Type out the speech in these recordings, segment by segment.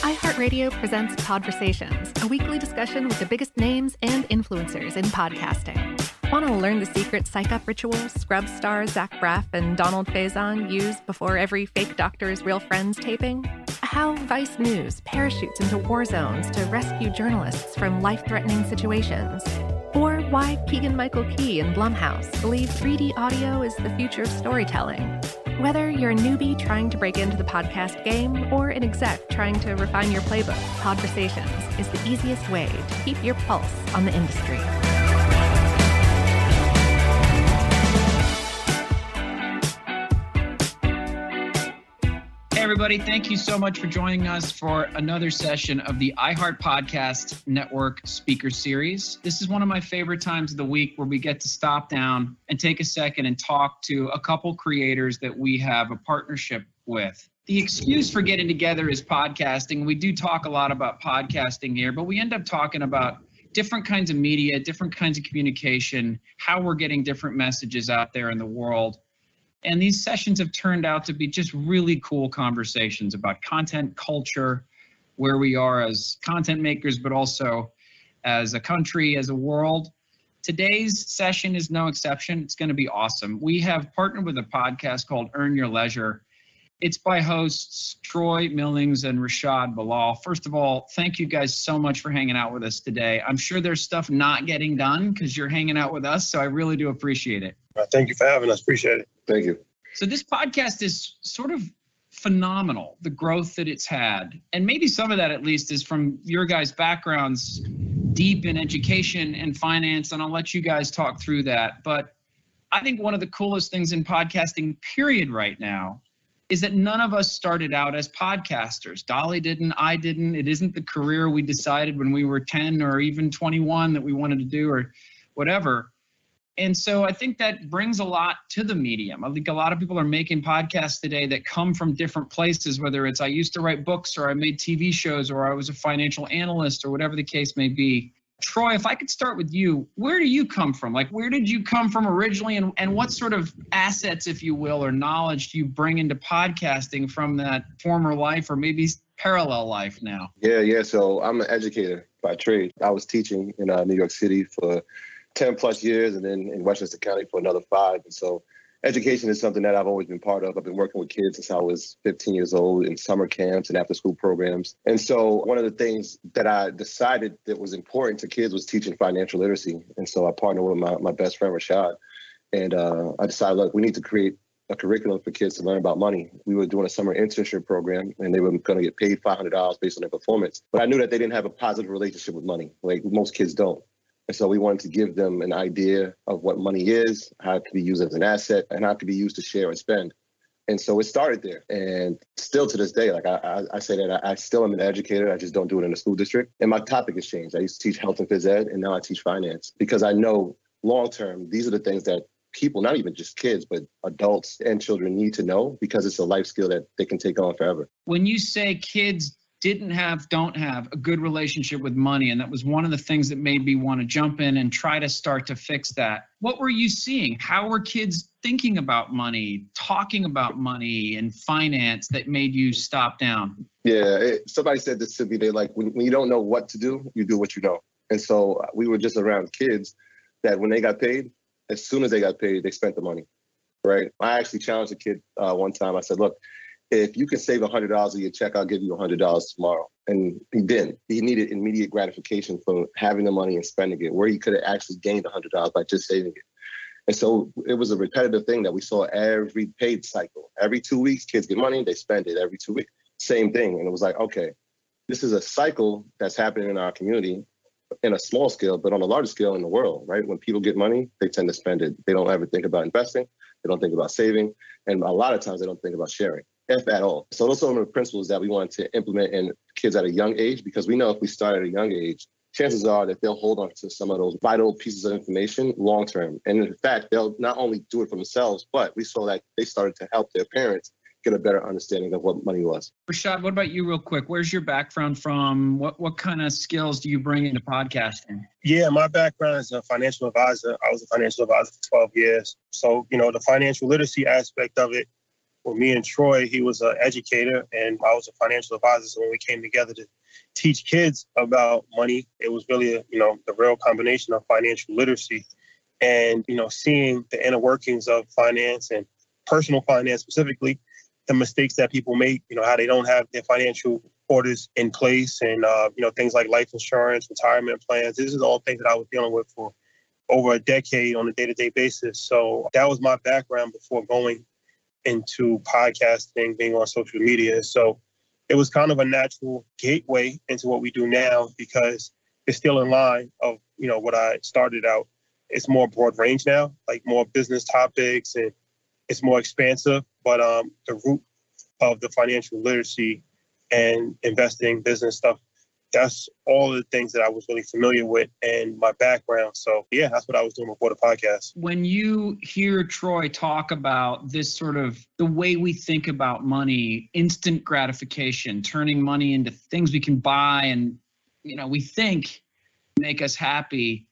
iHeartRadio presents Podversations, a weekly discussion with the biggest names and influencers in podcasting. Want to learn the secret psych up rituals Scrub stars Zach Braff and Donald Faison use before every fake doctor's real friends taping? How Vice News parachutes into war zones to rescue journalists from life threatening situations? Or why Keegan Michael Key and Blumhouse believe 3D audio is the future of storytelling. Whether you're a newbie trying to break into the podcast game or an exec trying to refine your playbook, Podversations is the easiest way to keep your pulse on the industry. Everybody. Thank you so much for joining us for another session of the iHeart Podcast Network Speaker Series. This is one of my favorite times of the week where we get to stop down and take a second and talk to a couple creators that we have a partnership with. The excuse for getting together is podcasting. We do talk a lot about podcasting here, but we end up talking about different kinds of media, different kinds of communication, how we're getting different messages out there in the world. And these sessions have turned out to be just really cool conversations about content culture, where we are as content makers, but also as a country, as a world. Today's session is no exception. It's going to be awesome. We have partnered with a podcast called Earn Your Leisure. It's by hosts Troy Millings and Rashad Bilal. First of all, thank you guys so much for hanging out with us today. I'm sure there's stuff not getting done because you're hanging out with us, so I really do appreciate it. Uh, thank you for having us. Appreciate it. Thank you. So this podcast is sort of phenomenal, the growth that it's had. And maybe some of that at least is from your guys' backgrounds deep in education and finance, and I'll let you guys talk through that. But I think one of the coolest things in podcasting, period, right now, is that none of us started out as podcasters. Dolly didn't, I didn't. It isn't the career we decided when we were 10 or even 21 that we wanted to do or whatever. And so I think that brings a lot to the medium. I think a lot of people are making podcasts today that come from different places, whether it's I used to write books or I made TV shows or I was a financial analyst or whatever the case may be. Troy, if I could start with you, where do you come from? Like, where did you come from originally, and, and what sort of assets, if you will, or knowledge do you bring into podcasting from that former life or maybe parallel life now? Yeah, yeah. So I'm an educator by trade. I was teaching in uh, New York City for 10 plus years and then in Westchester County for another five. And so education is something that I've always been part of. I've been working with kids since I was 15 years old in summer camps and after school programs. And so one of the things that I decided that was important to kids was teaching financial literacy. And so I partnered with my, my best friend, Rashad. And uh, I decided, look, we need to create a curriculum for kids to learn about money. We were doing a summer internship program and they were going to get paid $500 based on their performance. But I knew that they didn't have a positive relationship with money, like most kids don't. And so we wanted to give them an idea of what money is, how it could be used as an asset, and how it could be used to share and spend. And so it started there. And still to this day, like I, I, I say that I, I, still am an educator. I just don't do it in the school district. And my topic has changed. I used to teach health and phys ed, and now I teach finance because I know long term, these are the things that people, not even just kids, but adults and children need to know because it's a life skill that they can take on forever. When you say kids didn't have, don't have a good relationship with money, and that was one of the things that made me want to jump in and try to start to fix that. What were you seeing? How were kids thinking about money, talking about money and finance that made you stop down? Yeah, it, somebody said this to me. They like when, when you don't know what to do, you do what you know. And so uh, we were just around kids that when they got paid, as soon as they got paid, they spent the money. Right. I actually challenged a kid uh, one time. I said, look, if you can save hundred dollars of your check, I'll give you hundred dollars tomorrow. And he didn't. He needed immediate gratification from having the money and spending it, where he could have actually gained hundred dollars by just saving it. And so it was a repetitive thing that we saw every paid cycle. Every two weeks, kids get money, they spend it every two weeks. Same thing. And it was like, okay, this is a cycle that's happening in our community in a small scale, but on a larger scale in the world, right? When people get money, they tend to spend it. They don't ever think about investing. They don't think about saving. And a lot of times they don't think about sharing, if at all. So those are some of the principles that we want to implement in kids at a young age, because we know if we start at a young age, chances are that they'll hold on to some of those vital pieces of information long term. And in fact, they'll not only do it for themselves, but we saw that they started to help their parents get a better understanding of what money was. Rashad, what about you, real quick? Where's your background from? What what kind of skills do you bring into podcasting? Yeah, my background is a financial advisor. I was a financial advisor for 12 years. So, you know, the financial literacy aspect of it, with me and Troy, he was an educator and I was a financial advisor. So when we came together to teach kids about money, it was really, a, you know, the real combination of financial literacy and, you know, seeing the inner workings of finance and personal finance specifically the mistakes that people make, you know, how they don't have their financial orders in place and, uh, you know, things like life insurance, retirement plans. This is all things that I was dealing with for over a decade on a day to day basis. So that was my background before going into podcasting, being on social media. So it was kind of a natural gateway into what we do now because it's still in line of, you know, what I started out. It's more broad range now, like more business topics and it's more expansive, but um, the root of the financial literacy and investing business stuff that's all the things that I was really familiar with and my background. So yeah, that's what I was doing before the podcast. When you hear Troy talk about this sort of the way we think about money, instant gratification, turning money into things we can buy and you know, we think make us happy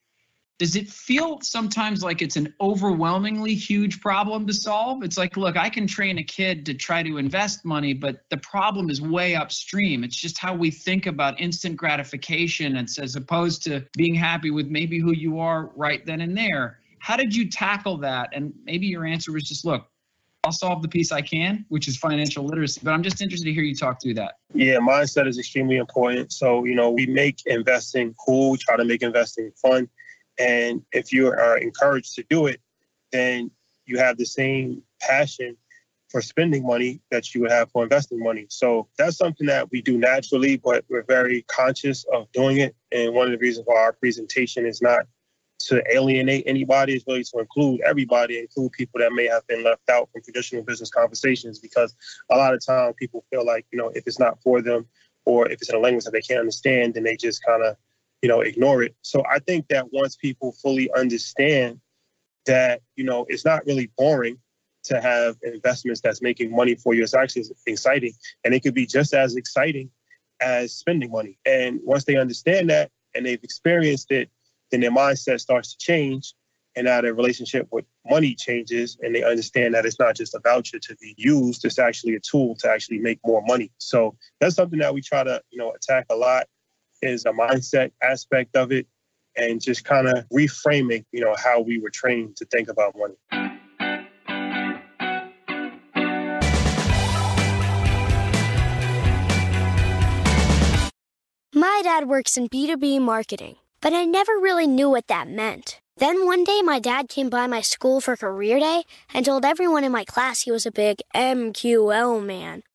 does it feel sometimes like it's an overwhelmingly huge problem to solve? It's like, look, I can train a kid to try to invest money, but the problem is way upstream. It's just how we think about instant gratification as opposed to being happy with maybe who you are right then and there. How did you tackle that? And maybe your answer was just, look, I'll solve the piece I can, which is financial literacy. But I'm just interested to hear you talk through that. Yeah, mindset is extremely important. So, you know, we make investing cool, we try to make investing fun and if you are encouraged to do it, then you have the same passion for spending money that you would have for investing money. So that's something that we do naturally, but we're very conscious of doing it. And one of the reasons why our presentation is not to alienate anybody, is really to include everybody, include people that may have been left out from traditional business conversations, because a lot of times people feel like, you know, if it's not for them or if it's in a language that they can't understand, then they just kind of you know, ignore it. So I think that once people fully understand that, you know, it's not really boring to have investments that's making money for you, it's actually exciting. And it could be just as exciting as spending money. And once they understand that and they've experienced it, then their mindset starts to change. And now their relationship with money changes and they understand that it's not just a voucher to be used, it's actually a tool to actually make more money. So that's something that we try to, you know, attack a lot is a mindset aspect of it and just kind of reframing, you know, how we were trained to think about money. My dad works in B2B marketing, but I never really knew what that meant. Then one day, my dad came by my school for career day and told everyone in my class he was a big MQL man.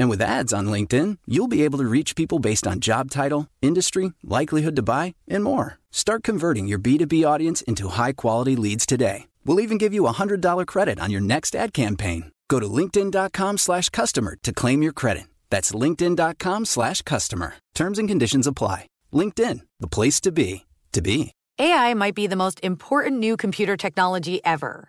And with ads on LinkedIn, you'll be able to reach people based on job title, industry, likelihood to buy, and more. Start converting your B2B audience into high quality leads today. We'll even give you a $100 credit on your next ad campaign. Go to linkedin.com slash customer to claim your credit. That's linkedin.com slash customer. Terms and conditions apply. LinkedIn, the place to be, to be. AI might be the most important new computer technology ever.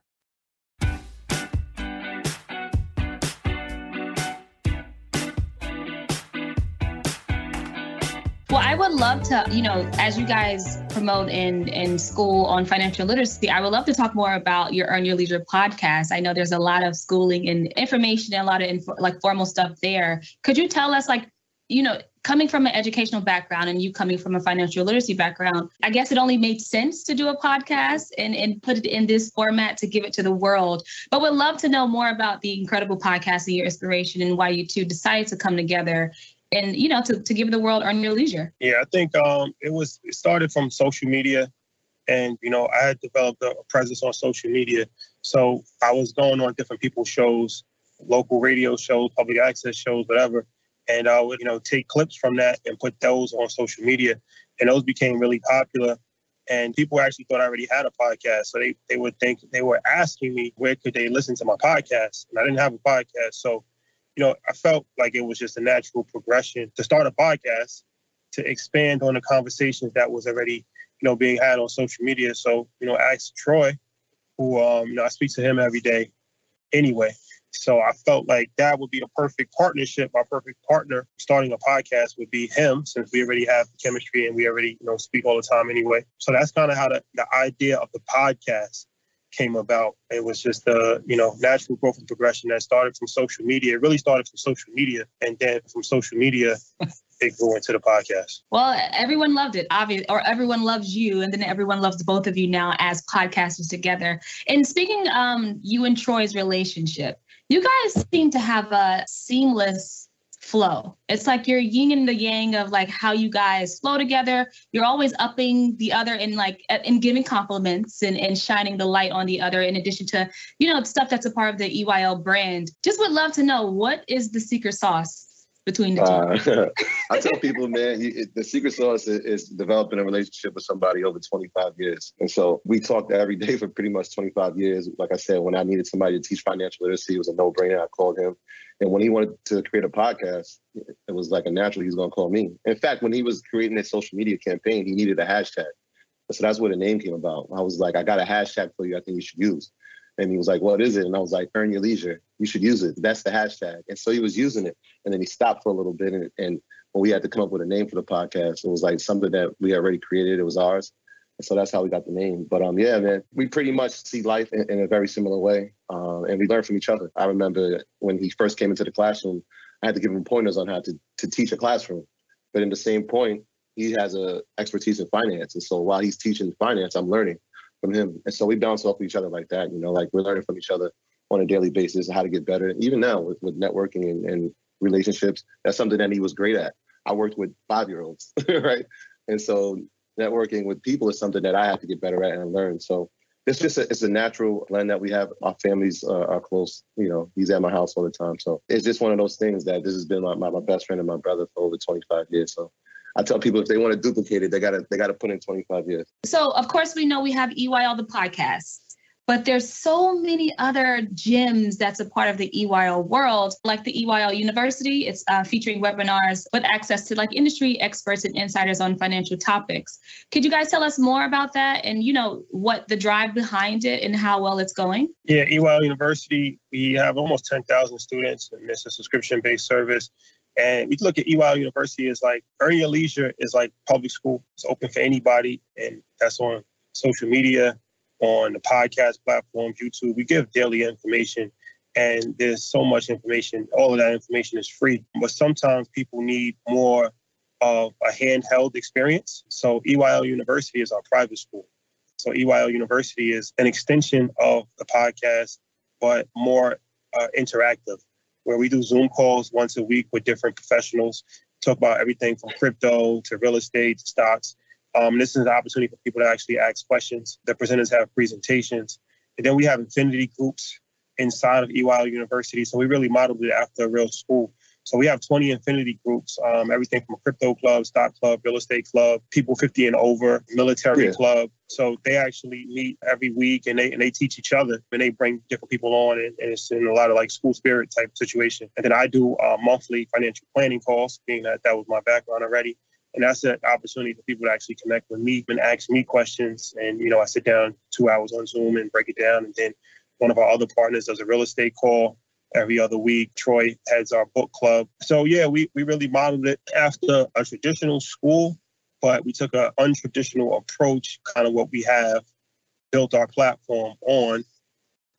Well, I would love to, you know, as you guys promote in in school on financial literacy, I would love to talk more about your Earn Your Leisure podcast. I know there's a lot of schooling and information and a lot of like formal stuff there. Could you tell us, like, you know, coming from an educational background and you coming from a financial literacy background, I guess it only made sense to do a podcast and, and put it in this format to give it to the world. But would love to know more about the incredible podcast and your inspiration and why you two decided to come together and you know to, to give the world earn your leisure. Yeah i think um, it was it started from social media and you know i had developed a, presence on social media. So i was going on different people's shows local radio shows public access shows whatever and i would you know take clips from that and put those on social media and those became really popular and people actually thought i already had a podcast so they, they would think they were asking me where could they listen to my podcast and i didn't have a podcast so you know, I felt like it was just a natural progression to start a podcast to expand on the conversations that was already, you know, being had on social media. So, you know, I asked Troy, who, um, you know, I speak to him every day anyway. So I felt like that would be a perfect partnership. My perfect partner starting a podcast would be him, since we already have chemistry and we already, you know, speak all the time anyway. So that's kind of how the, the idea of the podcast came about. It was just a you know natural growth and progression that started from social media. It really started from social media, and then from social media, it grew into the podcast. Well, everyone loved it, obviously, or everyone loves you, and then everyone loves both of you now as podcasters together. And speaking, um, you and Troy's relationship, you guys seem to have a seamless flow. It's like you're yin and the yang of like how you guys flow together. You're always upping the other and like and giving compliments and, and shining the light on the other in addition to, you know, stuff that's a part of the EYL brand. Just would love to know what is the secret sauce between the two? Uh, I tell people, man, he, the secret sauce is, is, developing a relationship with somebody over 25 years. And so we talked every day for pretty much 25 years. Like I said, when I needed somebody to teach financial literacy, it was a no brainer. I called him. And when he wanted to create a podcast, it was like a natural he was going to call me. In fact, when he was creating his social media campaign, he needed a hashtag. So that's where the name came about. I was like, I got a hashtag for you. I think you should use. And he was like, What is it? And I was like, Earn your leisure. You should use it. That's the hashtag. And so he was using it. And then he stopped for a little bit. And, and when we had to come up with a name for the podcast, it was like something that we already created. It was ours. And so that's how we got the name. But um, yeah, man, we pretty much see life in, in a very similar way. Um, and we learn from each other. I remember when he first came into the classroom, I had to give him pointers on how to, to teach a classroom. But in the same point, he has a expertise in finance. And so while he's teaching finance, I'm learning from him. And so we bounce off each other like that. You know, like we're learning from each other on a daily basis how to get better. And Even now with, with networking and, and relationships, that's something that he was great at. I worked with five year olds, right? And so networking with people is something that I have to get better at and learn. So it's just a, it's a natural blend that we have. Our families uh, are close. You know, he's at my house all the time. So it's just one of those things that this has been my, my, my best friend and my brother for over 25 years. So I tell people if they want to duplicate it, they gotta they gotta put in 25 years. So of course we know we have EYL the podcast, but there's so many other gems that's a part of the EYL world, like the EYL University. It's uh, featuring webinars with access to like industry experts and insiders on financial topics. Could you guys tell us more about that and you know what the drive behind it and how well it's going? Yeah, EYL University, we have almost 10,000 students and it's a subscription-based service. And we look at EYL University as like Earn Leisure is like public school. It's open for anybody. And that's on social media, on the podcast platforms, YouTube. We give daily information and there's so much information. All of that information is free. But sometimes people need more of a handheld experience. So EYL University is our private school. So EYL University is an extension of the podcast, but more uh, interactive where we do Zoom calls once a week with different professionals, talk about everything from crypto to real estate to stocks. Um, this is an opportunity for people to actually ask questions. The presenters have presentations. And then we have infinity groups inside of EYL University. So we really modeled it after a real school. So we have 20 infinity groups, um, everything from crypto club, stock club, real estate club, people 50 and over, military yeah. club. So they actually meet every week and they and they teach each other and they bring different people on and, and it's in a lot of like school spirit type situation. And then I do uh, monthly financial planning calls, being that that was my background already. And that's an opportunity for people to actually connect with me and ask me questions. And, you know, I sit down two hours on Zoom and break it down. And then one of our other partners does a real estate call every other week. Troy heads our book club. So yeah, we, we really modeled it after a traditional school, but we took an untraditional approach, kind of what we have built our platform on.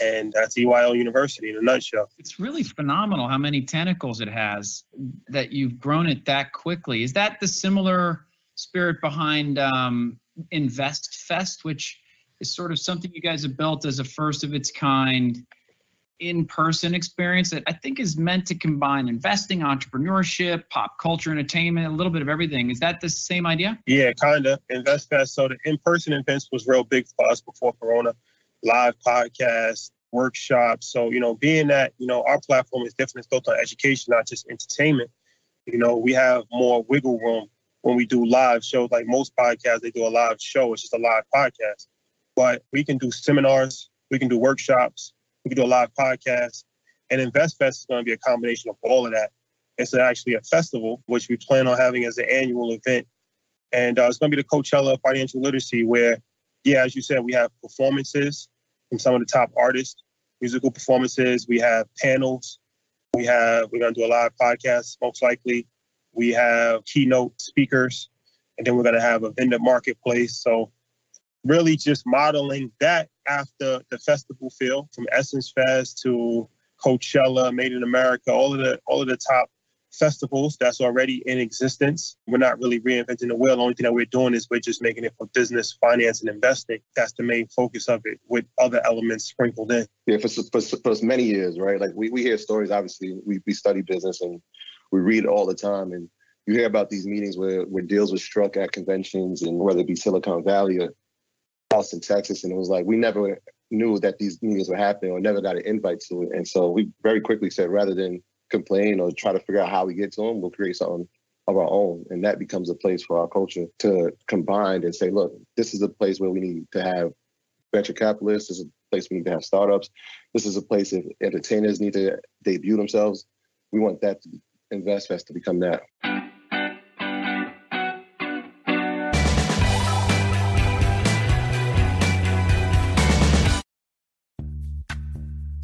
And that's EYL University in a nutshell. It's really phenomenal how many tentacles it has that you've grown it that quickly. Is that the similar spirit behind um, Invest Fest, which is sort of something you guys have built as a first of its kind in-person experience that I think is meant to combine investing, entrepreneurship, pop culture, entertainment, a little bit of everything. Is that the same idea? Yeah, kind of. InvestFest. So the in-person events was real big for us before Corona. Live podcasts, workshops. So, you know, being that, you know, our platform is. It's built on education, not just entertainment. You know, we have more wiggle room when we do live shows. Like most podcasts, they do a live show. It's just a live podcast. But we can do seminars. We can do workshops we can do a live podcast. And Invest Fest is going to be a combination of all of that. It's actually a festival, which we plan on having as an annual event. And uh, it's going to be the Coachella Financial Literacy, where, yeah, as you said, we have performances from some of the top artists, musical performances. We have panels. We have, we're going to do a live podcast, most likely. We have keynote speakers. And then we're going to have a vendor marketplace. So really just modeling that after the festival feel from Essence Fest to Coachella, Made in America, all of the all of the top festivals that's already in existence. We're not really reinventing the wheel. The only thing that we're doing is we're just making it for business, finance, and investing. That's the main focus of it, with other elements sprinkled in. Yeah, for for, for many years, right? Like we, we hear stories. Obviously, we we study business and we read all the time, and you hear about these meetings where where deals were struck at conventions, and whether it be Silicon Valley or Austin, Texas, and it was like we never knew that these meetings were happening or never got an invite to it, and so we very quickly said rather than complain or try to figure out how we get to them, we'll create something of our own. And that becomes a place for our culture to combine and say, look, this is a place where we need to have venture capitalists. This is a place we need to have startups. This is a place if entertainers need to debut themselves. We want that to InvestFest to become that.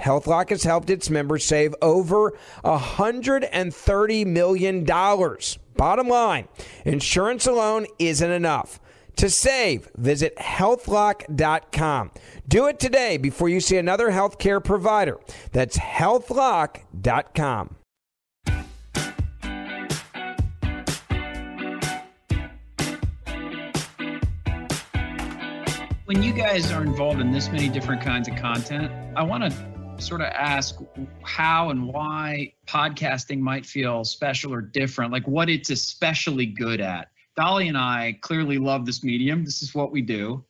HealthLock has helped its members save over $130 million. Bottom line, insurance alone isn't enough. To save, visit healthlock.com. Do it today before you see another healthcare provider. That's healthlock.com. When you guys are involved in this many different kinds of content, I want to sort of ask how and why podcasting might feel special or different, like what it's especially good at. Dolly and I clearly love this medium. This is what we do.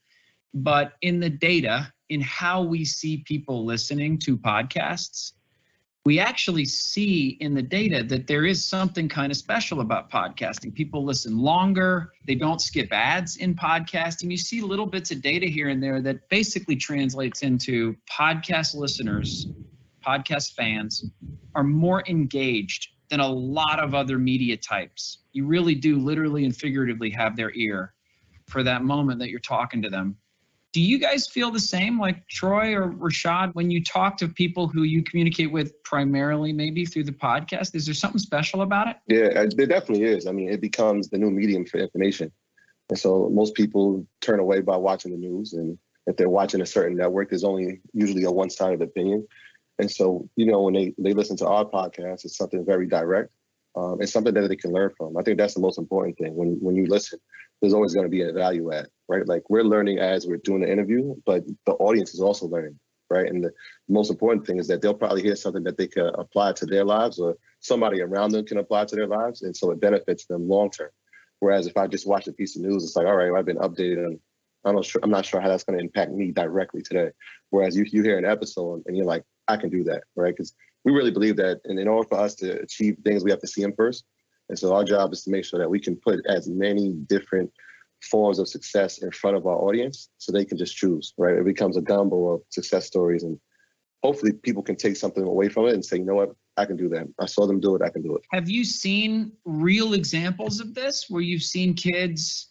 But in the data, in how we see people listening to podcasts, we actually see in the data that there is something kind of special about podcasting. People listen longer, they don't skip ads in podcasting. You see little bits of data here and there that basically translates into podcast listeners, podcast fans are more engaged than a lot of other media types. You really do literally and figuratively have their ear for that moment that you're talking to them. Do you guys feel the same, like Troy or Rashad, when you talk to people who you communicate with primarily, maybe through the podcast? Is there something special about it? Yeah, there definitely is. I mean, it becomes the new medium for information. And so most people turn away by watching the news. And if they're watching a certain network, there's only usually a one sided opinion. And so, you know, when they, they listen to our podcast, it's something very direct. Um, it's something that they can learn from. I think that's the most important thing. When when you listen, there's always going to be a value add, right? Like we're learning as we're doing the interview, but the audience is also learning, right? And the most important thing is that they'll probably hear something that they can apply to their lives or somebody around them can apply to their lives. And so it benefits them long term. Whereas if I just watch a piece of news, it's like, all right, I've been updated and I'm not sure, I'm not sure how that's going to impact me directly today. Whereas you, you hear an episode and you're like, I can do that, right? Because we really believe that and in order for us to achieve things, we have to see them first. And so our job is to make sure that we can put as many different forms of success in front of our audience so they can just choose, right? It becomes a gumbo of success stories and hopefully people can take something away from it and say, you know what, I can do that. I saw them do it, I can do it. Have you seen real examples of this where you've seen kids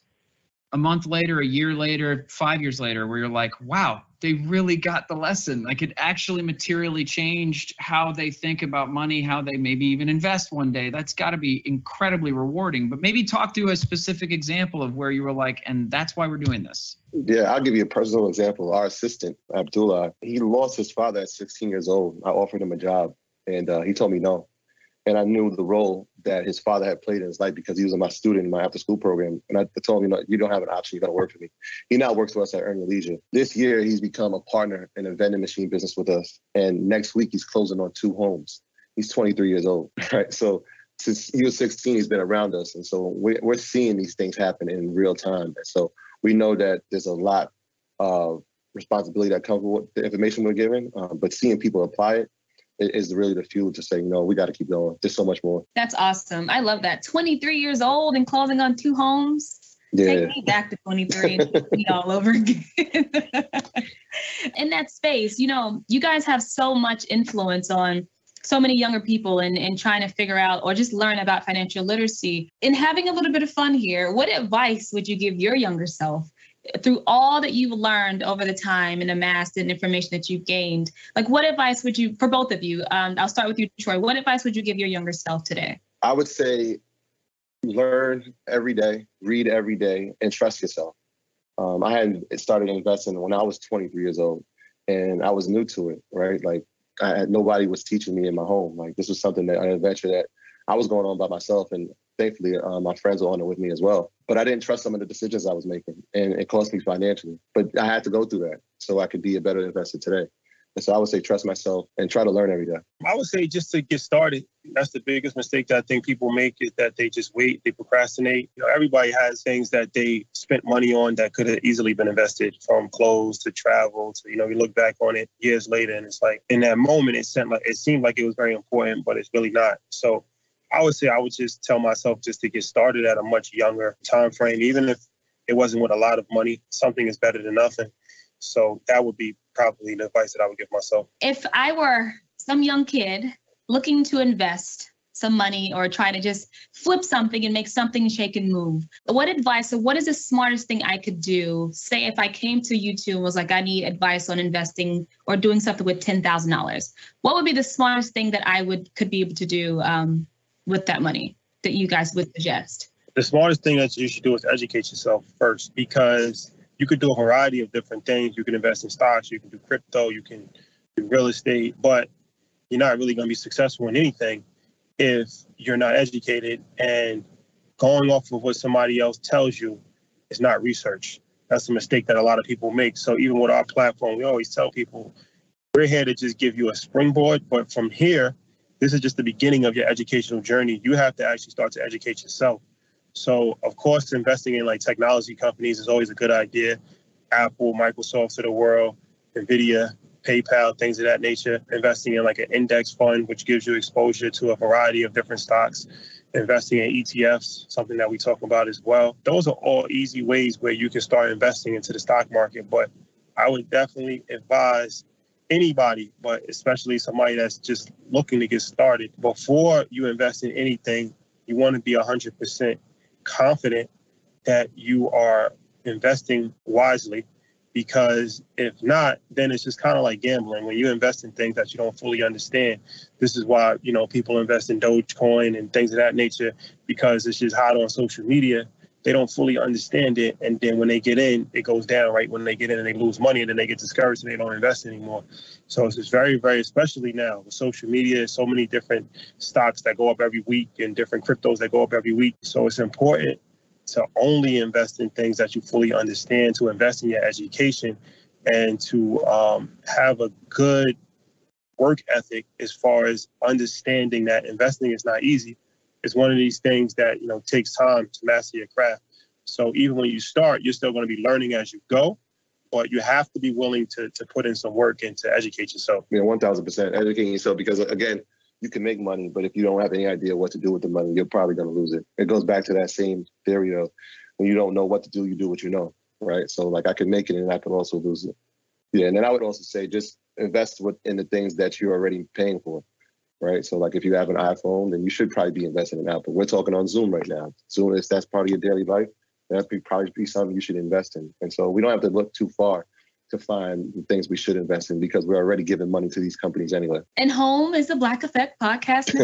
a month later, a year later, five years later, where you're like, wow, they really got the lesson. Like it actually materially changed how they think about money, how they maybe even invest one day. That's got to be incredibly rewarding. But maybe talk to a specific example of where you were like, and that's why we're doing this. Yeah, I'll give you a personal example. Our assistant, Abdullah, he lost his father at 16 years old. I offered him a job and uh, he told me no and I knew the role that his father had played in his life because he was my student in my after school program. And I told him, you know, you don't have an option. You got to work for me. He now works for us at Earn Your Leisure. This year, he's become a partner in a vending machine business with us. And next week, he's closing on two homes. He's 23 years old, right? So since he was 16, he's been around us. And so we're, we're seeing these things happen in real time. So we know that there's a lot of responsibility that comes with the information we're given, um, but seeing people apply it is really the fuel to say, no, we got to keep going. There's so much more. That's awesome. I love that. 23 years old and closing on two homes. Yeah. Take me back to 23 and me all over again. In that space, you know, you guys have so much influence on so many younger people and, and trying to figure out or just learn about financial literacy. In having a little bit of fun here, what advice would you give your younger self through all that you've learned over the time and amassed and information that you've gained, like what advice would you, for both of you, um, I'll start with you, Troy, what advice would you give your younger self today? I would say learn every day, read every day, and trust yourself. Um, I had started investing when I was 23 years old and I was new to it, right? Like I had nobody was teaching me in my home. Like this was something that an adventure that I was going on by myself. And thankfully, uh, my friends were on it with me as well. But I didn't trust some of the decisions I was making, and it cost me financially. But I had to go through that so I could be a better investor today. And so I would say trust myself and try to learn every day. I would say just to get started. That's the biggest mistake that I think people make is that they just wait, they procrastinate. You know, everybody has things that they spent money on that could have easily been invested, from clothes to travel to you know, you look back on it years later and it's like in that moment it seemed like it seemed like it was very important, but it's really not. So I would say I would just tell myself just to get started at a much younger time frame, even if it wasn't with a lot of money. Something is better than nothing. So that would be probably the advice that I would give myself. If I were some young kid looking to invest some money or try to just flip something and make something shake and move. What advice or what is the smartest thing I could do? Say if I came to you two and was like, I need advice on investing or doing something with ten thousand dollars. What would be the smartest thing that I would could be able to do um, with that money that you guys would suggest? The smartest thing that you should do is educate yourself first because you could do a variety of different things. You can invest in stocks, you can do crypto, you can do real estate, but you're not really going to be successful in anything if you're not educated and going off of what somebody else tells you is not research. That's a mistake that a lot of people make. So even with our platform, we always tell people we're here to just give you a springboard, but from here, this is just the beginning of your educational journey. You have to actually start to educate yourself. So, of course, investing in like technology companies is always a good idea. Apple, Microsoft to the world, Nvidia, PayPal, things of that nature. Investing in like an index fund, which gives you exposure to a variety of different stocks. Investing in ETFs, something that we talk about as well. Those are all easy ways where you can start investing into the stock market. But I would definitely advise anybody, but especially somebody that's just looking to get started, before you invest in anything, you want to be 100% confident that you are investing wisely. Because if not, then it's just kind of like gambling. When you invest in things that you don't fully understand, this is why you know people invest in Dogecoin and things of that nature because it's just hot on social media they don't fully understand it. And then when they get in, it goes down, right? When they get in and they lose money and then they get discouraged and they don't invest anymore. So it's just very, very, especially now with social media, so many different stocks that go up every week and different cryptos that go up every week. So it's important to only invest in things that you fully understand, to invest in your education, and to um, have a good work ethic as far as understanding that investing is not easy it's one of these things that you know takes time to master your craft. So even when you start, you're still going to be learning as you go, but you have to be willing to to put in some work and to educate yourself. Yeah, one thousand percent educating yourself because again, you can make money, but if you don't have any idea what to do with the money, you're probably going to lose it. It goes back to that same theory of when you don't know what to do, you do what you know, right? So like I can make it and I can also lose it. Yeah, and then I would also say just invest in the things that you're already paying for right? So like if you have an iPhone, then you should probably be investing in Apple. We're talking on Zoom right now. Zoom is that's part of your daily life. That'd be probably be something you should invest in. And so we don't have to look too far to find the things we should invest in because we're already giving money to these companies anyway. And home is the Black Effect podcast.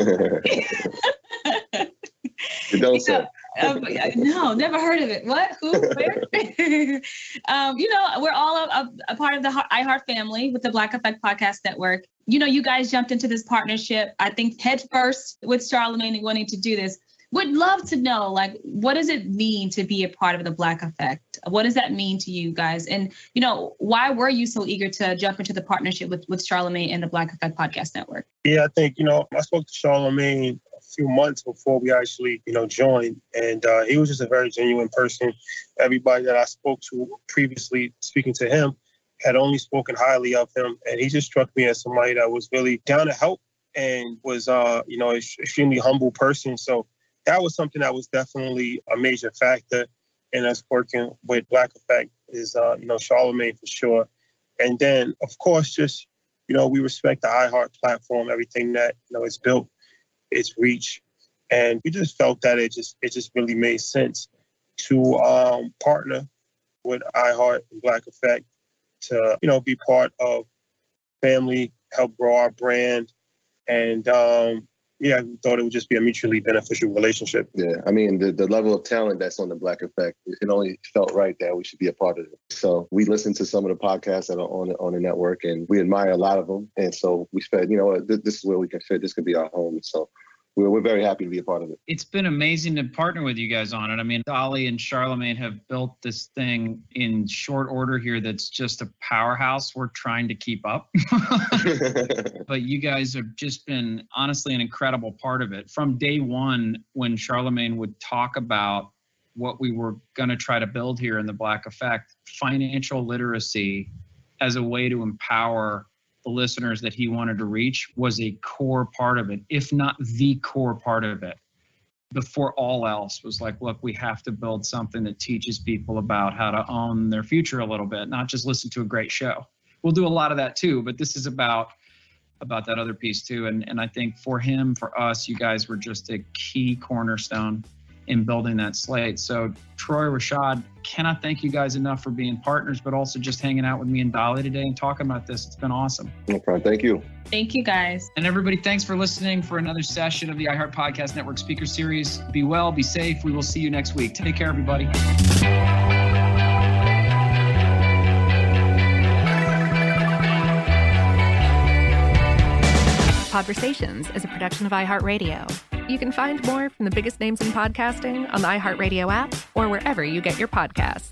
you don't say. um, no, never heard of it. What? Who? Where? um, you know, we're all a, a, a, part of the iHeart family with the Black Effect Podcast Network. You know, you guys jumped into this partnership, I think, head first with Charlamagne and wanting to do this. Would love to know, like, what does it mean to be a part of the Black Effect? What does that mean to you guys? And, you know, why were you so eager to jump into the partnership with, with Charlamagne and the Black Effect Podcast Network? Yeah, I think, you know, I spoke to Charlamagne a few months before we actually, you know, joined. And uh, he was just a very genuine person. Everybody that I spoke to previously, speaking to him, had only spoken highly of him. And he just struck me as somebody that was really down to help and was, uh, you know, extremely humble person. So that was something that was definitely a major factor in us working with Black Effect is, uh, you know, Charlamagne for sure. And then, of course, just, you know, we respect the iHeart platform, everything that, you know, is built its reach. And we just felt that it just it just really made sense to um, partner with iHeart and Black Effect to you know be part of family, help grow our brand, and um, yeah, we thought it would just be a mutually beneficial relationship. Yeah, I mean the, the level of talent that's on the Black Effect, it only felt right that we should be a part of it. So we listened to some of the podcasts that are on on the network, and we admire a lot of them. And so we said, you know, this, this is where we can fit. This could be our home. So we're, we're very happy to be a part of it. It's been amazing to partner with you guys on it. I mean, Dolly and Charlamagne have built this thing in short order here that's just a powerhouse. We're trying to keep up. but you guys have just been honestly an incredible part of it. From day one, when Charlamagne would talk about what we were going to try to build here in the Black Effect, financial literacy as a way to empower the listeners that he wanted to reach was a core part of it, if not the core part of it. Before all else was like, look, we have to build something that teaches people about how to own their future a little bit, not just listen to a great show. We'll do a lot of that too, but this is about about that other piece too. And and I think for him, for us, you guys were just a key cornerstone in building that slate. So, Troy, Rashad, cannot thank you guys enough for being partners, but also just hanging out with me and Dolly today and talking about this. It's been awesome. No problem. Thank you. Thank you, guys. And everybody, thanks for listening for another session of the iHeart Podcast Network Speaker Series. Be well, be safe. We will see you next week. Take care, everybody. Conversations is a production of iHeartRadio. You can find more from the biggest names in podcasting on the iHeartRadio app or wherever you get your podcasts.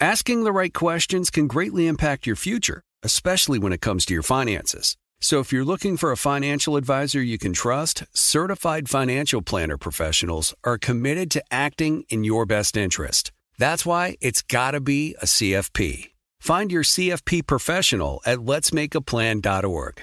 Asking the right questions can greatly impact your future, especially when it comes to your finances. So if you're looking for a financial advisor you can trust, certified financial planner professionals are committed to acting in your best interest. That's why it's got to be a CFP. Find your CFP professional at letsmakeaplan.org.